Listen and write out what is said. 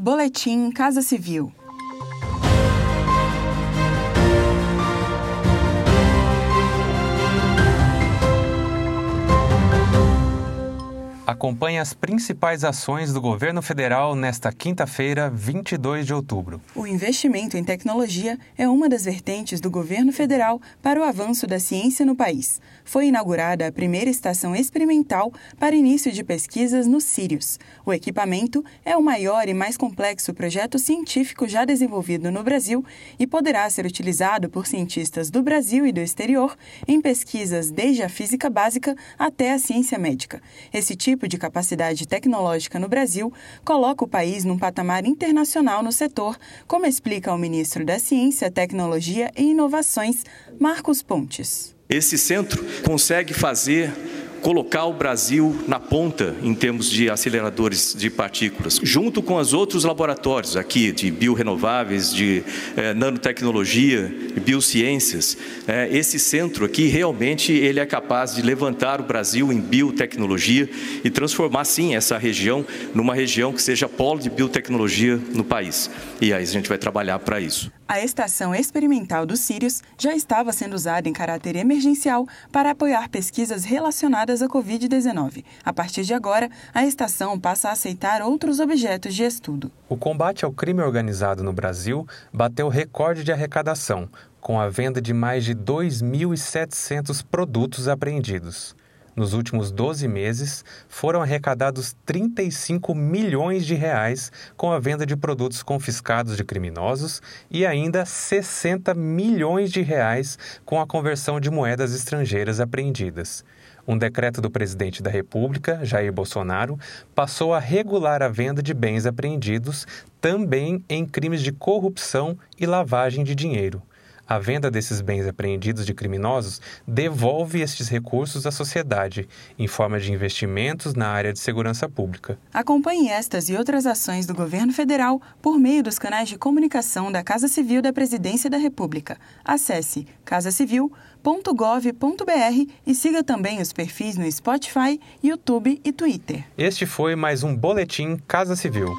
Boletim Casa Civil. Acompanhe as principais ações do governo federal nesta quinta-feira, 22 de outubro. O investimento em tecnologia é uma das vertentes do governo federal para o avanço da ciência no país. Foi inaugurada a primeira estação experimental para início de pesquisas no Sirius. O equipamento é o maior e mais complexo projeto científico já desenvolvido no Brasil e poderá ser utilizado por cientistas do Brasil e do exterior em pesquisas desde a física básica até a ciência médica. Esse tipo tipo de capacidade tecnológica no Brasil coloca o país num patamar internacional no setor, como explica o ministro da Ciência, Tecnologia e Inovações, Marcos Pontes. Esse centro consegue fazer colocar o Brasil na ponta em termos de aceleradores de partículas, junto com os outros laboratórios aqui de biorenováveis, de eh, nanotecnologia, de biociências. Eh, esse centro aqui realmente ele é capaz de levantar o Brasil em biotecnologia e transformar sim essa região numa região que seja polo de biotecnologia no país. E aí a gente vai trabalhar para isso. A estação experimental do Sirius já estava sendo usada em caráter emergencial para apoiar pesquisas relacionadas à Covid-19. A partir de agora, a estação passa a aceitar outros objetos de estudo. O combate ao crime organizado no Brasil bateu recorde de arrecadação, com a venda de mais de 2.700 produtos apreendidos. Nos últimos 12 meses, foram arrecadados 35 milhões de reais com a venda de produtos confiscados de criminosos e ainda 60 milhões de reais com a conversão de moedas estrangeiras apreendidas. Um decreto do presidente da República, Jair Bolsonaro, passou a regular a venda de bens apreendidos também em crimes de corrupção e lavagem de dinheiro. A venda desses bens apreendidos de criminosos devolve estes recursos à sociedade, em forma de investimentos na área de segurança pública. Acompanhe estas e outras ações do governo federal por meio dos canais de comunicação da Casa Civil da Presidência da República. Acesse casacivil.gov.br e siga também os perfis no Spotify, YouTube e Twitter. Este foi mais um Boletim Casa Civil.